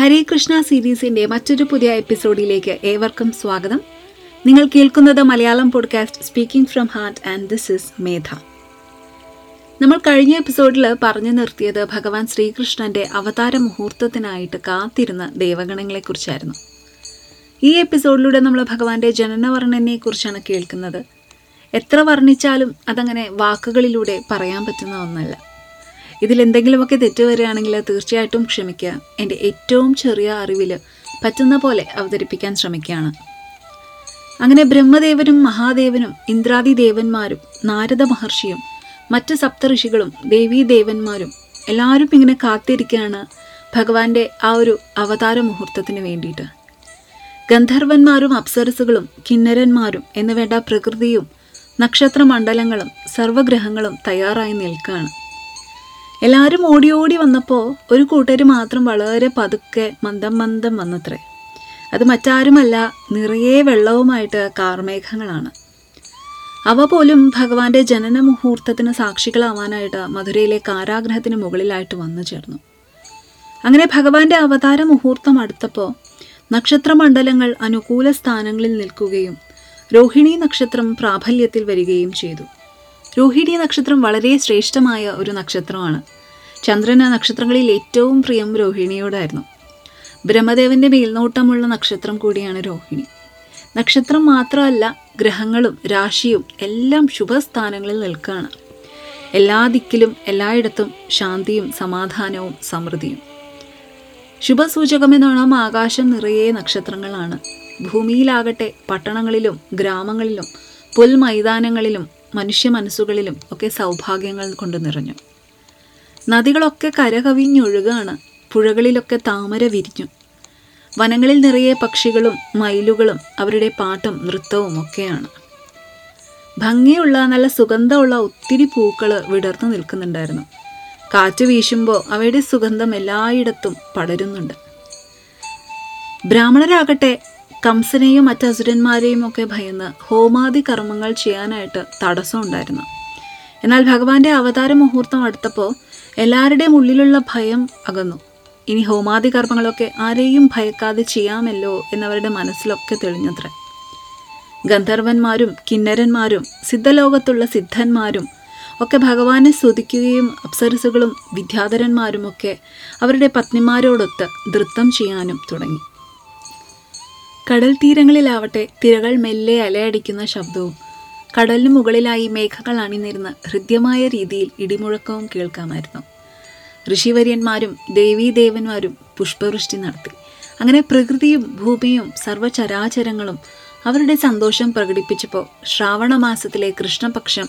ഹരേ കൃഷ്ണ സീരീസിന്റെ മറ്റൊരു പുതിയ എപ്പിസോഡിലേക്ക് ഏവർക്കും സ്വാഗതം. നിങ്ങൾ കേൾക്കുന്നത് Malayalam podcast speaking from heart and this is Medha. നമ്മൾ കഴിഞ്ഞ എപ്പിസോഡിൽ പറഞ്ഞു നിർത്തിയത് ഭഗവാൻ ശ്രീകൃഷ്ണന്റെ അവതാര മുഹൂർത്തത്തിനായിട്ട് കാത്തിരുന്ന ദേവഗണങ്ങളെക്കുറിച്ചായിരുന്നു ഈ എപ്പിസോഡിലൂടെ നമ്മൾ ഭഗവാന്റെ ജനനവർണനെ കുറിച്ചാണ് കേൾക്കുന്നത്. എത്ര വർണിച്ചാലും അതങ്ങനെ വാക്കുകളിലൂടെ പറയാൻ പറ്റുന്ന ഒന്നല്ല. ഇതിലെന്തെങ്കിലുമൊക്കെ തെറ്റ് വരികയാണെങ്കിൽ തീർച്ചയായിട്ടും ക്ഷമിക്കുക. എന്റെ ഏറ്റവും ചെറിയ അറിവിൽ പറ്റുന്ന പോലെ അവതരിപ്പിക്കാൻ ശ്രമിക്കുകയാണ്. അങ്ങനെ ബ്രഹ്മദേവനും മഹാദേവനും ഇന്ദ്രാദി ദേവന്മാരും നാരദ മഹർഷിയും മറ്റ് സപ്തഋഷികളും ദേവീ ദേവന്മാരും എല്ലാവരും ഇങ്ങനെ കാത്തിരിക്കുകയാണ് ഭഗവാന്റെ ആ ഒരു അവതാര മുഹൂർത്തത്തിന് വേണ്ടിയിട്ട്. ഗന്ധർവന്മാരും അപ്സരസുകളും കിന്നരന്മാരും എന്നുവേണ്ട പ്രകൃതിയും നക്ഷത്രമണ്ഡലങ്ങളും സർവഗ്രഹങ്ങളും തയ്യാറായി നിൽക്കുകയാണ്. എല്ലാവരും ഓടി ഓടി വന്നപ്പോൾ ഒരു കൂട്ടർ മാത്രം വളരെ പതുക്കെ മന്ദം മന്ദം വന്നത്രേ. അത് മറ്റാരുമല്ല നിറയെ വെള്ളവുമായിട്ട് കാർമേഘങ്ങളാണ്. അവ പോലും ഭഗവാന്റെ ജനന മുഹൂർത്തത്തിന് സാക്ഷികളാവാനായിട്ട് മധുരയിലെ കാരാഗ്രഹത്തിന് മുകളിലായിട്ട് വന്നു ചേർന്നു. അങ്ങനെ ഭഗവാന്റെ അവതാര മുഹൂർത്തം അടുത്തപ്പോൾ നക്ഷത്രമണ്ഡലങ്ങൾ അനുകൂല സ്ഥാനങ്ങളിൽ നിൽക്കുകയും രോഹിണി നക്ഷത്രം പ്രാബല്യത്തിൽ വരികയും ചെയ്തു. രോഹിണി നക്ഷത്രം വളരെ ശ്രേഷ്ഠമായ ഒരു നക്ഷത്രമാണ്. ചന്ദ്രന് നക്ഷത്രങ്ങളിൽ ഏറ്റവും പ്രിയം രോഹിണിയോടായിരുന്നു. ബ്രഹ്മദേവന്റെ മേൽനോട്ടമുള്ള നക്ഷത്രം കൂടിയാണ് രോഹിണി. നക്ഷത്രം മാത്രമല്ല ഗ്രഹങ്ങളും രാശിയും എല്ലാം ശുഭസ്ഥാനങ്ങളിൽ നിൽക്കുകയാണ്. എല്ലാ ദിക്കിലും എല്ലായിടത്തും ശാന്തിയും സമാധാനവും സമൃദ്ധിയും. ശുഭസൂചകമെന്നോണം ആകാശം നിറയെ നക്ഷത്രങ്ങളാണ്. ഭൂമിയിലാകട്ടെ പട്ടണങ്ങളിലും ഗ്രാമങ്ങളിലും പുൽമൈതാനങ്ങളിലും മനുഷ്യ മനസ്സുകളിലും ഒക്കെ സൗഭാഗ്യങ്ങൾ കൊണ്ട് നിറഞ്ഞു. നദികളൊക്കെ കരകവിഞ്ഞൊഴുകാണ്. പുഴകളിലൊക്കെ താമര വിരിഞ്ഞു. വനങ്ങളിൽ നിറയെ പക്ഷികളും മയിലുകളും അവരുടെ പാട്ടും നൃത്തവും ഒക്കെയാണ്. ഭംഗിയുള്ള നല്ല സുഗന്ധമുള്ള ഒത്തിരി പൂക്കൾ വിടർന്നു നിൽക്കുന്നുണ്ടായിരുന്നു. കാറ്റ് വീശുമ്പോൾ അവയുടെ സുഗന്ധം എല്ലായിടത്തും പടരുന്നുണ്ട്. ബ്രാഹ്മണരാകട്ടെ കംസനെയും മറ്റ് അസുരന്മാരെയും ഒക്കെ ഭയന്ന് ഹോമാദി കർമ്മങ്ങൾ ചെയ്യാനായിട്ട് തടസ്സമുണ്ടായിരുന്നു എന്നാൽ ഭഗവാന്റെ അവതാര മുഹൂർത്തം അടുത്തപ്പോൾ എല്ലാവരുടെയും ഉള്ളിലുള്ള ഭയം അകന്നു. ഇനി ഹോമാദി കർമ്മങ്ങളൊക്കെ ആരെയും ഭയക്കാതെ ചെയ്യാമല്ലോ എന്നവരുടെ മനസ്സിലൊക്കെ തെളിഞ്ഞത്ര. ഗന്ധർവന്മാരും കിന്നരന്മാരും സിദ്ധലോകത്തുള്ള സിദ്ധന്മാരും ഒക്കെ ഭഗവാനെ സ്തുതിക്കുകയും അപ്സരസുകളും വിദ്യാധരന്മാരും ഒക്കെ അവരുടെ പത്നിമാരോടൊത്ത് നൃത്തം ചെയ്യാനും തുടങ്ങി. കടൽ തീരങ്ങളിലാവട്ടെ തിരകൾ മെല്ലെ അലയടിക്കുന്ന ശബ്ദവും. കടലിന് മുകളിലായി മേഘങ്ങൾ അണിനിരുന്ന ഹൃദ്യമായ രീതിയിൽ ഇടിമുഴക്കവും കേൾക്കാമായിരുന്നു. ഋഷിവര്യന്മാരും ദേവീദേവന്മാരും പുഷ്പവൃഷ്ടി നടത്തി. അങ്ങനെ പ്രകൃതിയും ഭൂമിയും സർവചരാചരങ്ങളും അവരുടെ സന്തോഷം പ്രകടിപ്പിച്ചപ്പോൾ ശ്രാവണ മാസത്തിലെ കൃഷ്ണപക്ഷം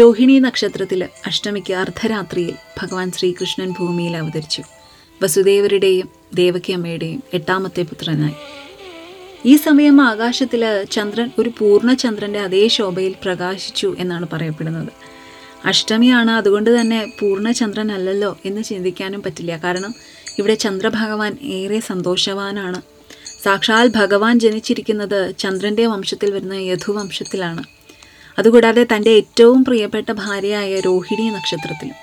രോഹിണി നക്ഷത്രത്തിൽ അഷ്ടമിക്ക് അർദ്ധരാത്രിയിൽ ഭഗവാൻ ശ്രീകൃഷ്ണൻ ഭൂമിയിൽ അവതരിച്ചു. വസുദേവരുടെയും ദേവകിയമ്മയുടെയും എട്ടാമത്തെ പുത്രനായി. ഈ സമയം ആകാശത്തിൽ ചന്ദ്രൻ ഒരു പൂർണചന്ദ്രന്റെ അതേ ശോഭയിൽ പ്രകാശിച്ചു എന്നാണ് പറയപ്പെടുന്നത്. അഷ്ടമിയാണ് അതുകൊണ്ട് തന്നെ പൂർണചന്ദ്രൻ അല്ലല്ലോ എന്ന് ചിന്തിക്കാനും പറ്റില്ല. കാരണം ഇവിടെ ചന്ദ്രഭഗവാൻ ഏറെ സന്തോഷവാനാണ്. സാക്ഷാൽ ഭഗവാൻ ജനിച്ചിരിക്കുന്നത് ചന്ദ്രന്റെ വംശത്തിൽ വരുന്ന യധുവംശത്തിലാണ് അതുകൂടാതെ തന്റെ ഏറ്റവും പ്രിയപ്പെട്ട ഭാര്യയായ രോഹിണി നക്ഷത്രത്തിലും.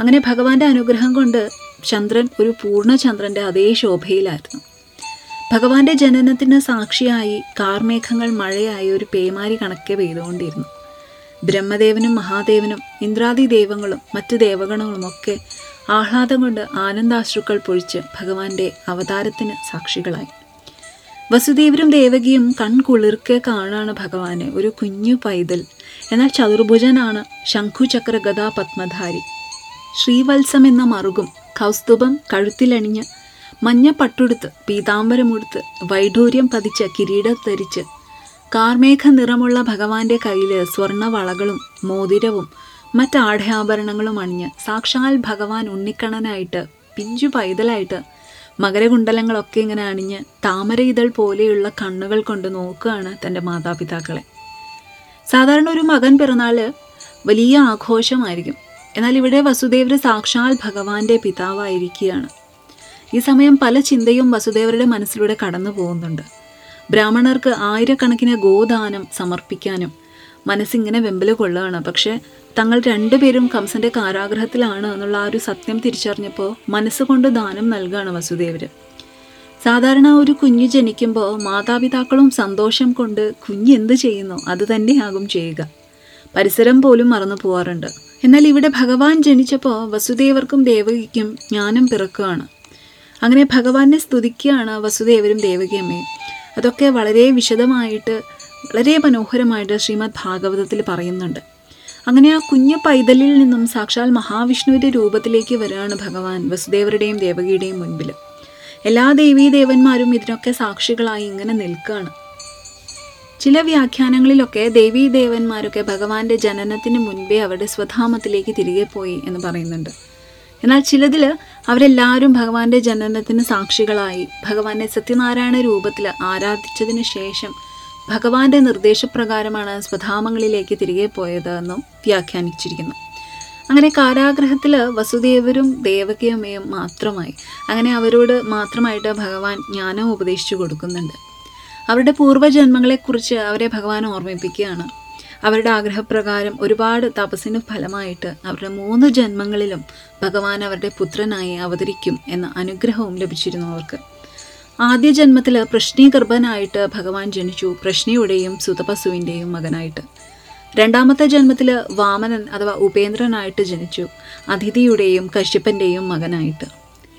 അങ്ങനെ ഭഗവാന്റെ അനുഗ്രഹം കൊണ്ട് ചന്ദ്രൻ ഒരു പൂർണചന്ദ്രന്റെ അതേ ശോഭയിലായിരുന്നു. ഭഗവാന്റെ ജനനത്തിന് സാക്ഷിയായി കാർമേഘങ്ങൾ മഴയായി ഒരു പേമാരി കണക്കെ പെയ്തുകൊണ്ടിരുന്നു. ബ്രഹ്മദേവനും മഹാദേവനും ഇന്ദ്രാദി ദേവങ്ങളും മറ്റ് ദേവഗണങ്ങളും ഒക്കെ ആഹ്ലാദം കൊണ്ട് ആനന്ദാശ്രുക്കൾ പൊഴിച്ച് ഭഗവാന്റെ അവതാരത്തിന് സാക്ഷികളായി. വസുദേവരും ദേവകിയും കൺകുളിർക്കെ കാണാണ് ഭഗവാനെ ഒരു കുഞ്ഞു പൈതൽ. എന്നാൽ ചതുർഭുജനാണ് ശംഖുചക്ര ഗദാ പത്മധാരി. ശ്രീവത്സം എന്ന മറുകും കൗസ്തുഭം കഴുത്തിലണിഞ്ഞ് മഞ്ഞ പട്ടുടുത്ത് പീതാംബരമുടുത്ത് വൈഡൂര്യം പതിച്ച കിരീടം ധരിച്ച് കാർമേഘ നിറമുള്ള ഭഗവാന്റെ കയ്യിൽ സ്വർണവളകളും മോതിരവും മറ്റാഢയാഭരണങ്ങളും അണിഞ്ഞ് സാക്ഷാൽ ഭഗവാൻ ഉണ്ണിക്കണ്ണനായിട്ട് പിഞ്ചു പൈതലായിട്ട് മകരകുണ്ടലങ്ങളൊക്കെ ഇങ്ങനെ അണിഞ്ഞ് താമര ഇതൾ പോലെയുള്ള കണ്ണുകൾ കൊണ്ട് നോക്കുകയാണ് തന്റെ മാതാപിതാക്കളെ. സാധാരണ ഒരു മകൻ പിറന്നാൾ വലിയ ആഘോഷമായിരിക്കും. എന്നാൽ ഇവിടെ വസുദേവര് സാക്ഷാൽ ഭഗവാന്റെ പിതാവായിരിക്കുകയാണ്. ഈ സമയം പല ചിന്തയും വസുദേവരുടെ മനസ്സിലൂടെ കടന്നു പോകുന്നുണ്ട്. ബ്രാഹ്മണർക്ക് ആയിരക്കണക്കിന് ഗോദാനം സമർപ്പിക്കാനും മനസ്സിങ്ങനെ വെമ്പൽ കൊള്ളുകയാണ്. പക്ഷേ തങ്ങൾ രണ്ടുപേരും കംസന്റെ കാരാഗ്രഹത്തിലാണ് എന്നുള്ള ആ ഒരു സത്യം തിരിച്ചറിഞ്ഞപ്പോൾ മനസ്സുകൊണ്ട് ദാനം നൽകുകയാണ് വസുദേവർ സാധാരണ ഒരു കുഞ്ഞ് ജനിക്കുമ്പോൾ മാതാപിതാക്കളും സന്തോഷം കൊണ്ട് കുഞ്ഞ് എന്ത് ചെയ്യുന്നു അത് തന്നെയാകും ചെയ്യുക. പരിസരം പോലും മറന്നു പോവാറുണ്ട്. എന്നാൽ ഇവിടെ ഭഗവാൻ ജനിച്ചപ്പോൾ വസുദേവർക്കും ദേവകിക്കും ജ്ഞാനം പിറക്കുകയാണ്. അങ്ങനെ ഭഗവാനെ സ്തുതിക്കുകയാണ് വസുദേവരും ദേവകിയമ്മയും അതൊക്കെ വളരെ വിശദമായിട്ട് വളരെ മനോഹരമായിട്ട് ശ്രീമദ് ഭാഗവതത്തിൽ പറയുന്നുണ്ട്. അങ്ങനെ ആ കുഞ്ഞു പൈതലിൽ നിന്നും സാക്ഷാൽ മഹാവിഷ്ണുവിന്റെ രൂപത്തിലേക്ക് വരികയാണ് ഭഗവാൻ വസുദേവരുടെയും ദേവകിയുടെയും മുൻപിൽ. എല്ലാ ദേവീ ദേവന്മാരും ഇതിനൊക്കെ സാക്ഷികളായി ഇങ്ങനെ നിൽക്കുകയാണ്. ചില വ്യാഖ്യാനങ്ങളിലൊക്കെ ദേവീ ദേവന്മാരൊക്കെ ഭഗവാന്റെ ജനനത്തിന് മുൻപേ അവരുടെ സ്വധാമത്തിലേക്ക് തിരികെ പോയി എന്ന് പറയുന്നുണ്ട്. എന്നാൽ ചിലതിൽ അവരെല്ലാവരും ഭഗവാന്റെ ജനനത്തിന് സാക്ഷികളായി. ഭഗവാനെ സത്യനാരായണ രൂപത്തിൽ ആരാധിച്ചതിന് ശേഷം ഭഗവാന്റെ നിർദ്ദേശപ്രകാരമാണ് സ്വധാമങ്ങളിലേക്ക് തിരികെ പോയത് എന്നും വ്യാഖ്യാനിച്ചിരിക്കുന്നു. അങ്ങനെ കാരാഗ്രഹത്തിൽ വസുദേവരും ദേവകിയമ്മയും മാത്രമായി. അങ്ങനെ അവരോട് മാത്രമായിട്ട് ഭഗവാൻ ജ്ഞാനം ഉപദേശിച്ചു കൊടുക്കുന്നുണ്ട്. അവരുടെ പൂർവജന്മങ്ങളെക്കുറിച്ച് അവരെ ഭഗവാൻ ഓർമ്മിപ്പിക്കുകയാണ്. അവരുടെ ആഗ്രഹപ്രകാരം ഒരുപാട് തപസ്സിന് ഫലമായിട്ട് അവരുടെ മൂന്ന് ജന്മങ്ങളിലും ഭഗവാൻ അവരുടെ പുത്രനായി അവതരിക്കും എന്ന അനുഗ്രഹവും ലഭിച്ചിരുന്നു അവർക്ക്. ആദ്യ ജന്മത്തിൽ പ്രശ്നീഗർഭനായിട്ട് ഭഗവാൻ ജനിച്ചു പ്രശ്നിയുടെയും സുതപസുവിന്റെയും മകനായിട്ട്. രണ്ടാമത്തെ ജന്മത്തിൽ വാമനൻ അഥവാ ഉപേന്ദ്രനായിട്ട് ജനിച്ചു അതിഥിയുടെയും കശ്യപ്പന്റെയും മകനായിട്ട്.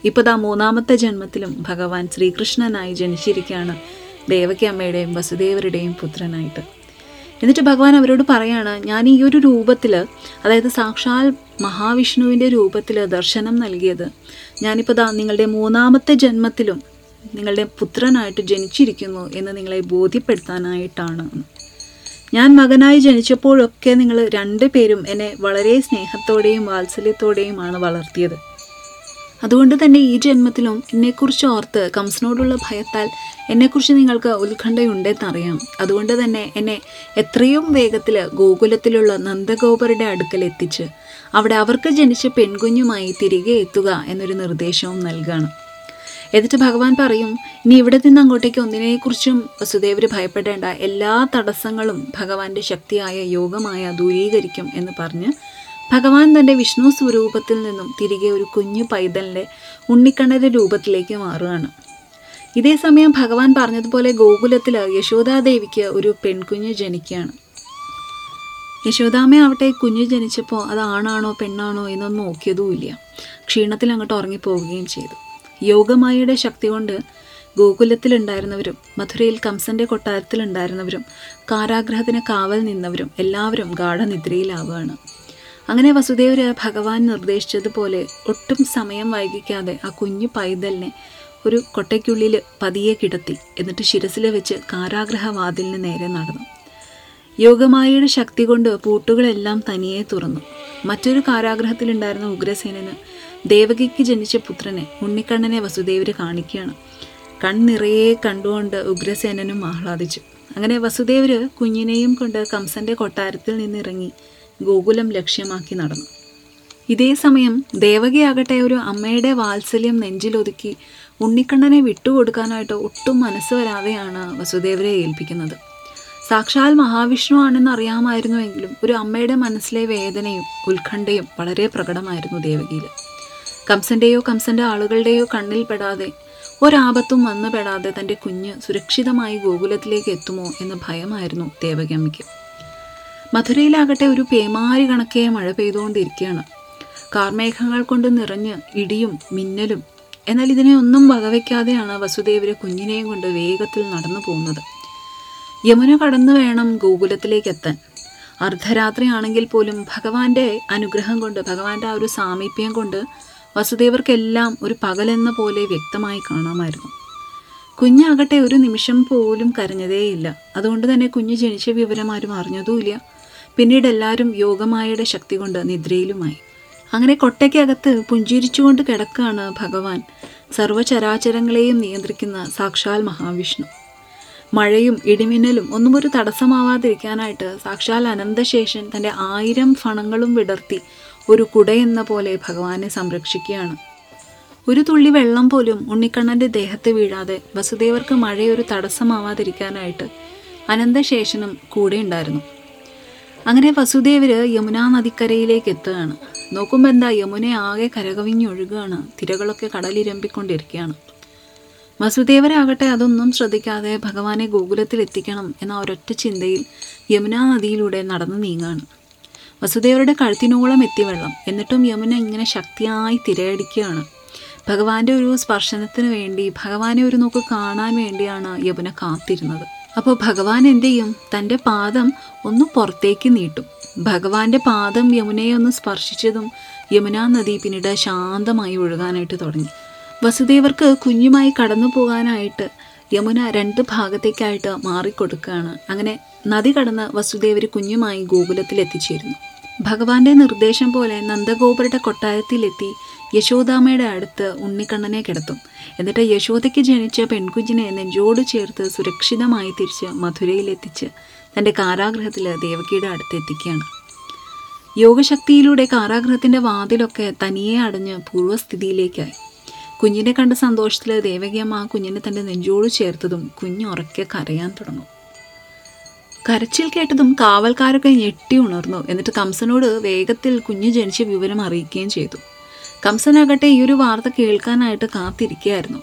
ഇപ്പോൾ ദാ മൂന്നാമത്തെ ജന്മത്തിലും ഭഗവാൻ ശ്രീകൃഷ്ണനായി ജനിച്ചിരിക്കുകയാണ് ദേവകി അമ്മയുടെയും വസുദേവരുടെയും പുത്രനായിട്ട്. എന്നിട്ട് ഭഗവാൻ അവരോട് പറയാണ് ഞാൻ ഈ ഒരു രൂപത്തിൽ അതായത് സാക്ഷാൽ മഹാവിഷ്ണുവിന്റെ രൂപത്തിൽ ദർശനം നൽകിയത്. ഞാനിപ്പോൾ ദാ നിങ്ങളുടെ മൂന്നാമത്തെ ജന്മത്തിലും നിങ്ങളുടെ പുത്രനായിട്ട് ജനിച്ചിരിക്കുന്നു എന്ന് നിങ്ങളെ ബോധ്യപ്പെടുത്താനായിട്ടാണ്. ഞാൻ മകനായി ജനിച്ചപ്പോഴൊക്കെ നിങ്ങൾ രണ്ടുപേരും എന്നെ വളരെ സ്നേഹത്തോടെയും വാത്സല്യത്തോടെയുമാണ് വളർത്തിയത്. അതുകൊണ്ട് തന്നെ ഈ ജന്മത്തിലും എന്നെക്കുറിച്ച് ഓർത്ത് കംസനോടുള്ള ഭയത്താൽ എന്നെക്കുറിച്ച് നിങ്ങൾക്ക് ഉത്കണ്ഠയുണ്ടെന്നറിയാം. അതുകൊണ്ട് തന്നെ എന്നെ എത്രയും വേഗത്തിൽ ഗോകുലത്തിലുള്ള നന്ദഗോപരുടെ അടുക്കൽ എത്തിച്ച് അവിടെ അവർക്ക് ജനിച്ച പെൺകുഞ്ഞുമായി തിരികെ എത്തുക എന്നൊരു നിർദ്ദേശവും നൽകുകയാണ് എന്നിട്ട് ഭഗവാൻ പറയും ഇനി ഇവിടെ നിന്ന് അങ്ങോട്ടേക്ക് ഒന്നിനെക്കുറിച്ചും വസുദേവർ ഭയപ്പെടേണ്ട എല്ലാ തടസ്സങ്ങളും ഭഗവാന്റെ ശക്തിയായ യോഗമായ ദൂരീകരിക്കും എന്ന് പറഞ്ഞ് ഭഗവാൻ തന്റെ വിഷ്ണു സ്വരൂപത്തിൽ നിന്നും തിരികെ ഒരു കുഞ്ഞു പൈതലിന്റെ ഉണ്ണിക്കണ്ണന്റെ രൂപത്തിലേക്ക് മാറുകയാണ്. ഇതേ സമയം ഭഗവാൻ പറഞ്ഞതുപോലെ ഗോകുലത്തിൽ യശോദാദേവിക്ക് ഒരു പെൺകുഞ്ഞ് ജനിക്കുകയാണ്. യശോദാമ്മ ആവട്ടെ കുഞ്ഞ് ജനിച്ചപ്പോൾ അത് ആണാണോ പെണ്ണാണോ എന്നൊന്നും നോക്കിയതുമില്ല. ക്ഷീണത്തിൽ അങ്ങോട്ട് ഉറങ്ങിപ്പോവുകയും ചെയ്തു. യോഗമായയുടെ ശക്തി കൊണ്ട് ഗോകുലത്തിലുണ്ടായിരുന്നവരും മധുരയിൽ കംസന്റെ കൊട്ടാരത്തിലുണ്ടായിരുന്നവരും കാരാഗ്രഹത്തിന് കാവൽ നിന്നവരും എല്ലാവരും ഗാഠനിദ്രയിലാവുകയാണ്. അങ്ങനെ വസുദേവര് ഭഗവാൻ നിർദ്ദേശിച്ചതുപോലെ ഒട്ടും സമയം വൈകിക്കാതെ ആ കുഞ്ഞു പൈതലിനെ ഒരു കൊട്ടയ്ക്കുള്ളിൽ പതിയെ കിടത്തി എന്നിട്ട് ശിരസിൽ വെച്ച് കാരാഗ്രഹവാതിലിന് നേരെ നടന്നു. യോഗമായയുടെ ശക്തി കൊണ്ട് പൂട്ടുകളെല്ലാം തനിയെ തുറന്നു. മറ്റൊരു കാരാഗ്രഹത്തിലുണ്ടായിരുന്ന ഉഗ്രസേനന് ദേവകിക്ക് ജനിച്ച പുത്രനെ ഉണ്ണിക്കണ്ണനെ വസുദേവര് കാണിക്കുകയാണ്. കൺനിറയെ കണ്ടുകൊണ്ട് ഉഗ്രസേനനും ആഹ്ലാദിച്ചു. അങ്ങനെ വസുദേവര് കുഞ്ഞിനെയും കൊണ്ട് കംസന്റെ കൊട്ടാരത്തിൽ നിന്നിറങ്ങി ഗോകുലം ലക്ഷ്യമാക്കി നടന്നു. ഇതേ സമയം ദേവകിയാകട്ടെ ഒരു അമ്മയുടെ വാത്സല്യം നെഞ്ചിലൊതുക്കി ഉണ്ണിക്കണ്ണനെ വിട്ടുകൊടുക്കാനായിട്ട് ഒട്ടും മനസ്സ് വരാതെയാണ് വസുദേവരെ ഏൽപ്പിക്കുന്നത്. സാക്ഷാൽ മഹാവിഷ്ണു ആണെന്ന് അറിയാമായിരുന്നുവെങ്കിലും ഒരു അമ്മയുടെ മനസ്സിലെ വേദനയും ഉത്കണ്ഠയും വളരെ പ്രകടമായിരുന്നു ദേവകിയിൽ. കംസന്റെയോ കംസന്റെ ആളുകളുടെയോ കണ്ണിൽ പെടാതെ ഒരാപത്തും വന്നു പെടാതെ തന്റെ കുഞ്ഞ് സുരക്ഷിതമായി ഗോകുലത്തിലേക്ക് എത്തുമോ എന്ന ഭയമായിരുന്നു ദേവകിയമ്മയ്ക്ക്. മധുരയിലാകട്ടെ ഒരു പേമാരി കണക്കേ മഴ പെയ്തുകൊണ്ടിരിക്കുകയാണ്. കാർമേഘങ്ങൾ കൊണ്ട് നിറഞ്ഞ് ഇടിയും മിന്നലും എന്നാൽ ഇതിനെ ഒന്നും വകവയ്ക്കാതെയാണ് വസുദേവര് കുഞ്ഞിനെയും കൊണ്ട് വേഗത്തിൽ നടന്നു പോകുന്നത്. യമുന കടന്നു വേണം ഗോകുലത്തിലേക്ക് എത്താൻ അർദ്ധരാത്രിയാണെങ്കിൽ പോലും ഭഗവാന്റെ അനുഗ്രഹം കൊണ്ട് ഭഗവാന്റെ ആ ഒരു സാമീപ്യം കൊണ്ട് വസുദേവർക്കെല്ലാം ഒരു പകലെന്ന പോലെ വ്യക്തമായി കാണാമായിരുന്നു. കുഞ്ഞാകട്ടെ ഒരു നിമിഷം പോലും കരഞ്ഞതേയില്ല. അതുകൊണ്ട് തന്നെ കുഞ്ഞ് ജനിച്ച വിവരം ആരും അറിഞ്ഞതുമില്ല. പിന്നീട് എല്ലാവരും യോഗമായയുടെ ശക്തി കൊണ്ട് നിദ്രയിലുമായി. അങ്ങനെ കൊട്ടയ്ക്കകത്ത് പുഞ്ചിരിച്ചുകൊണ്ട് കിടക്കുകയാണ് ഭഗവാൻ. സർവചരാചരങ്ങളെയും നിയന്ത്രിക്കുന്ന സാക്ഷാൽ മഹാവിഷ്ണു. മഴയും ഇടിമിന്നലും ഒന്നും ഒരു തടസ്സമാവാതിരിക്കാനായിട്ട് സാക്ഷാൽ അനന്തശേഷൻ തന്റെ ആയിരം ഫണങ്ങളും വിടർത്തി ഒരു കുടയെന്ന പോലെ ഭഗവാനെ സംരക്ഷിക്കുകയാണ്. ഒരു തുള്ളി വെള്ളം പോലും ഉണ്ണിക്കണ്ണന്റെ ദേഹത്ത് വീഴാതെ വസുദേവർക്ക് മഴയൊരു തടസ്സമാവാതിരിക്കാനായിട്ട് അനന്തശേഷനും കൂടെ ഉണ്ടായിരുന്നു അങ്ങനെ വസുദേവര് യമുനാ നദിക്കരയിലേക്ക് എത്തുകയാണ്. നോക്കുമ്പോൾ എന്താ യമുന ആകെ കരകവിഞ്ഞൊഴുകുകയാണ് തിരകളൊക്കെ കടലിരമ്പിക്കൊണ്ടിരിക്കുകയാണ്. വസുദേവരാകട്ടെ അതൊന്നും ശ്രദ്ധിക്കാതെ ഭഗവാനെ ഗോകുലത്തിൽ എത്തിക്കണം എന്ന ഒരൊറ്റ ചിന്തയിൽ യമുനാ നദിയിലൂടെ നടന്നു നീങ്ങാണ്. വസുദേവരുടെ കഴുത്തിനോളം എത്തി വെള്ളം. എന്നിട്ടും യമുന ഇങ്ങനെ ശക്തിയായി തിരയടിക്കുകയാണ്. ഭഗവാന്റെ ഒരു സ്പർശനത്തിന് വേണ്ടി ഭഗവാനെ ഒരു നോക്ക് കാണാൻ വേണ്ടിയാണ് യമുന കാത്തിരുന്നത്. അപ്പോൾ ഭഗവാൻ എന്തു ചെയ്യും? തന്റെ പാദം ഒന്ന് പുറത്തേക്ക് നീട്ടും. ഭഗവാന്റെ പാദം യമുനയെ ഒന്ന് സ്പർശിച്ചതും യമുനാ നദി പിന്നീട് ശാന്തമായി ഒഴുകാനായിട്ട് തുടങ്ങി. വസുദേവർക്ക് കുഞ്ഞുമായി കടന്നു പോകാനായിട്ട് യമുന രണ്ട് ഭാഗത്തേക്കായിട്ട് മാറിക്കൊടുക്കുകയാണ്. അങ്ങനെ നദി കടന്ന് വസുദേവർ കുഞ്ഞുമായി ഗോകുലത്തിൽ എത്തിച്ചേരുന്നു ഭഗവാന്റെ നിർദ്ദേശം പോലെ നന്ദഗോപുരുടെ കൊട്ടാരത്തിലെത്തി യശോദാമ്മയുടെ അടുത്ത് ഉണ്ണിക്കണ്ണനെ കിടത്തും. എന്നിട്ട് യശോദയ്ക്ക് ജനിച്ച പെൺകുഞ്ഞിനെ നെഞ്ചോട് ചേർത്ത് സുരക്ഷിതമായി തിരിച്ച് മധുരയിലെത്തിച്ച് തന്റെ കാരാഗ്രഹത്തിൽ ദേവകിയുടെ അടുത്ത് എത്തിക്കുകയാണ് യോഗശക്തിയിലൂടെ കാരാഗ്രഹത്തിന്റെ വാതിലൊക്കെ തനിയെ അടഞ്ഞ് പൂർവസ്ഥിതിയിലേക്കായി കുഞ്ഞിനെ കണ്ട സന്തോഷത്തിൽ ദേവകിയമ്മ ആ കുഞ്ഞിനെ തന്റെ നെഞ്ചോട് ചേർത്തതും കുഞ്ഞ് ഉറക്കെ കരയാൻ തുടങ്ങും. കരച്ചിൽ കേട്ടതും കാവൽക്കാരൊക്കെ ഞെട്ടി ഉണർന്നു. എന്നിട്ട് കംസനോട് വേഗത്തിൽ കുഞ്ഞ് ജനിച്ച വിവരം അറിയിക്കുകയും ചെയ്തു. കംസനാകട്ടെ ഈ ഒരു വാർത്ത കേൾക്കാനായിട്ട് കാത്തിരിക്കുകയായിരുന്നു.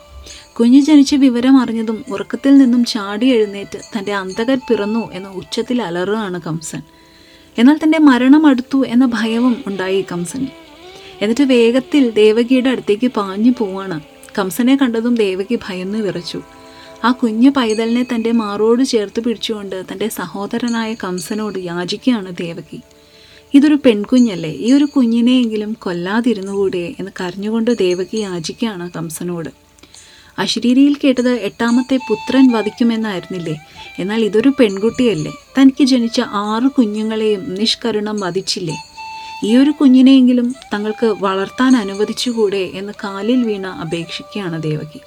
കുഞ്ഞു ജനിച്ച വിവരം അറിഞ്ഞതും ഉറക്കത്തിൽ നിന്നും ചാടി എഴുന്നേറ്റ് തന്റെ അന്തകൻ പിറന്നു എന്ന ഉച്ചത്തിൽ അലറുകയാണ് കംസൻ. എന്നാൽ തന്റെ മരണം അടുത്തു എന്ന ഭയവും ഉണ്ടായി കംസന്. എന്നിട്ട് വേഗത്തിൽ ദേവകിയുടെ അടുത്തേക്ക് പാഞ്ഞു പോവാണ്. കംസനെ കണ്ടതും ദേവകി ഭയന്ന് വിറച്ചു. ആ കുഞ്ഞു പൈതലിനെ തന്റെ മാറോട് ചേർത്ത് പിടിച്ചുകൊണ്ട് തന്റെ സഹോദരനായ കംസനോട് യാചിക്കുകയാണ് ദേവകി. ഇതൊരു പെൺകുഞ്ഞല്ലേ? ഈ ഒരു കുഞ്ഞിനെയെങ്കിലും കൊല്ലാതിരുന്നുകൂടെ എന്ന് കരഞ്ഞുകൊണ്ട് ദേവകി യാചിക്കുകയാണ് കംസനോട്. അശരീരിയിൽ കേട്ടത് എട്ടാമത്തെ പുത്രൻ വധിക്കുമെന്നായിരുന്നില്ലേ? എന്നാൽ ഇതൊരു പെൺകുട്ടിയല്ലേ? തനിക്ക് ജനിച്ച ആറ് കുഞ്ഞുങ്ങളെയും നിഷ്കരുണം വധിച്ചില്ലേ? ഈ ഒരു കുഞ്ഞിനെയെങ്കിലും തങ്ങൾക്ക് വളർത്താൻ അനുവദിച്ചുകൂടെ എന്ന് കാലിൽ വീണ അപേക്ഷിക്കുകയാണ് ദേവകി.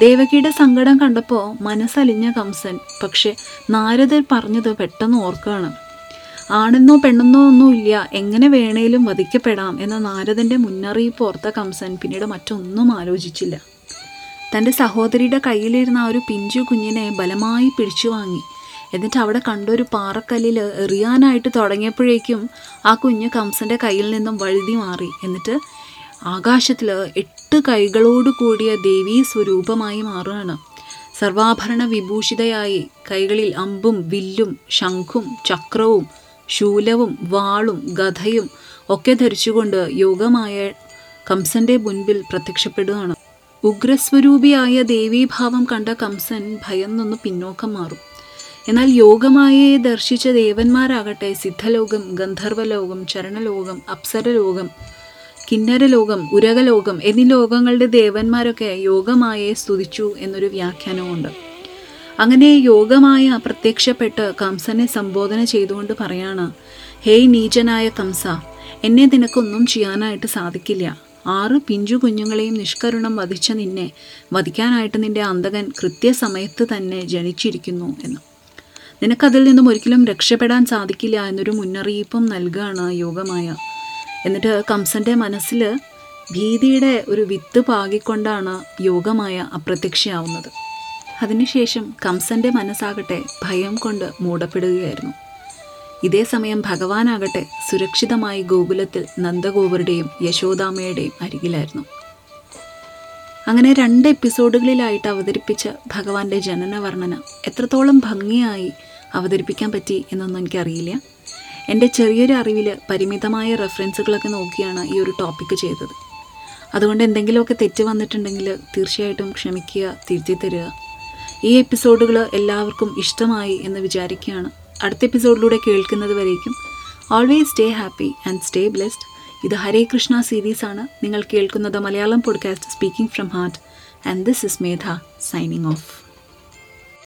ദേവകിയുടെ സങ്കടം കണ്ടപ്പോൾ മനസ്സലിഞ്ഞ കംസൻ പക്ഷെ നാരദർ പറഞ്ഞത് പെട്ടെന്ന് ഓർക്കുകയാണ്. ആണെന്നോ പെണ്ണെന്നോ ഒന്നുമില്ല എങ്ങനെ വേണേലും വധിക്കപ്പെടാം എന്ന നാരദന്റെ മുന്നറിയിപ്പ് ഓർത്ത കംസൻ പിന്നീട് മറ്റൊന്നും ആലോചിച്ചില്ല. തന്റെ സഹോദരിയുടെ കയ്യിലിരുന്ന ആ ഒരു പിഞ്ചു കുഞ്ഞിനെ ബലമായി പിടിച്ചു വാങ്ങി. എന്നിട്ട് അവിടെ കണ്ടൊരു പാറക്കല്ലിൽ എറിയാനായിട്ട് തുടങ്ങിയപ്പോഴേക്കും ആ കുഞ്ഞ് കംസന്റെ കയ്യിൽ നിന്നും വഴുതി മാറി. എന്നിട്ട് ആകാശത്തിൽ എട്ട് കൈകളോട് കൂടിയ ദേവീ സ്വരൂപമായി മാറുകയാണ്. സർവാഭരണ വിഭൂഷിതയായി കൈകളിൽ അമ്പും വില്ലും ശംഖും ചക്രവും ശൂലവും വാളും ഗഥയും ഒക്കെ ധരിച്ചുകൊണ്ട് യോഗമായ കംസന്റെ മുൻപിൽ പ്രത്യക്ഷപ്പെടുകയാണ്. ഉഗ്രസ്വരൂപിയായ ദേവീഭാവം കണ്ട കംസൻ ഭയന്നൊന്ന് പിന്നോക്കം മാറും. എന്നാൽ യോഗമായയെ ദർശിച്ച ദേവന്മാരാകട്ടെ സിദ്ധലോകം ഗന്ധർവലോകം ചരണലോകം അപ്സരലോകം കിന്നരലോകം ഉരകലോകം എന്നീ ലോകങ്ങളുടെ ദേവന്മാരൊക്കെ യോഗമായയെ സ്തുതിച്ചു എന്നൊരു വ്യാഖ്യാനമുണ്ട്. അങ്ങനെ യോഗമായ പ്രത്യക്ഷപ്പെട്ട് കംസനെ സംബോധന ചെയ്തുകൊണ്ട് പറയാണ് ഹേയ് നീചനായ കംസ എന്നെ നിനക്കൊന്നും ചെയ്യാനായിട്ട് സാധിക്കില്ല. ആറ് പിഞ്ചു കുഞ്ഞുങ്ങളെയും നിഷ്കരുണം വധിച്ച നിന്നെ വധിക്കാനായിട്ട് നിന്റെ അന്തകൻ കൃത്യസമയത്ത് തന്നെ ജനിച്ചിരിക്കുന്നു എന്ന്. നിനക്കതിൽ നിന്നും ഒരിക്കലും രക്ഷപ്പെടാൻ സാധിക്കില്ല എന്നൊരു മുന്നറിയിപ്പും നൽകുകയാണ് യോഗമായ. എന്നിട്ട് കംസന്റെ മനസ്സിൽ ഭീതിയുടെ ഒരു വിത്ത് പാകിക്കൊണ്ടാണ് യോഗമായ അപ്രത്യക്ഷയാവുന്നത്. അതിനുശേഷം കംസന്റെ മനസ്സാകട്ടെ ഭയം കൊണ്ട് മൂടപ്പെടുകയായിരുന്നു. ഇതേ സമയം ഭഗവാനാകട്ടെ സുരക്ഷിതമായി ഗോകുലത്തിൽ നന്ദഗോപരുടെയും യശോദാമയുടെയും അരികിലായിരുന്നു. അങ്ങനെ രണ്ട് എപ്പിസോഡുകളിലായിട്ട് അവതരിപ്പിച്ച ഭഗവാന്റെ ജനന വർണന എത്രത്തോളം ഭംഗിയായി അവതരിപ്പിക്കാൻ പറ്റി എന്നൊന്നും എനിക്കറിയില്ല. എന്റെ ചെറിയൊരു അറിവിൽ പരിമിതമായ റെഫറൻസുകളൊക്കെ നോക്കിയാണ് ഈ ഒരു ടോപ്പിക്ക് ചെയ്തത്. അതുകൊണ്ട് എന്തെങ്കിലുമൊക്കെ തെറ്റ് വന്നിട്ടുണ്ടെങ്കിൽ തീർച്ചയായിട്ടും ക്ഷമിക്കുക തിരുത്തി തരിക ഈ എപ്പിസോഡുകൾ എല്ലാവർക്കും ഇഷ്ടമായി എന്ന് വിചാരിക്കുകയാണ്. അടുത്ത എപ്പിസോഡിലൂടെ കേൾക്കുന്നത് വരേക്കും. Always stay happy and stay blessed ഇത് ഹരേ കൃഷ്ണ ആണ്. നിങ്ങൾ കേൾക്കുന്നത് Malayalam podcast speaking from heart and this is Medha signing off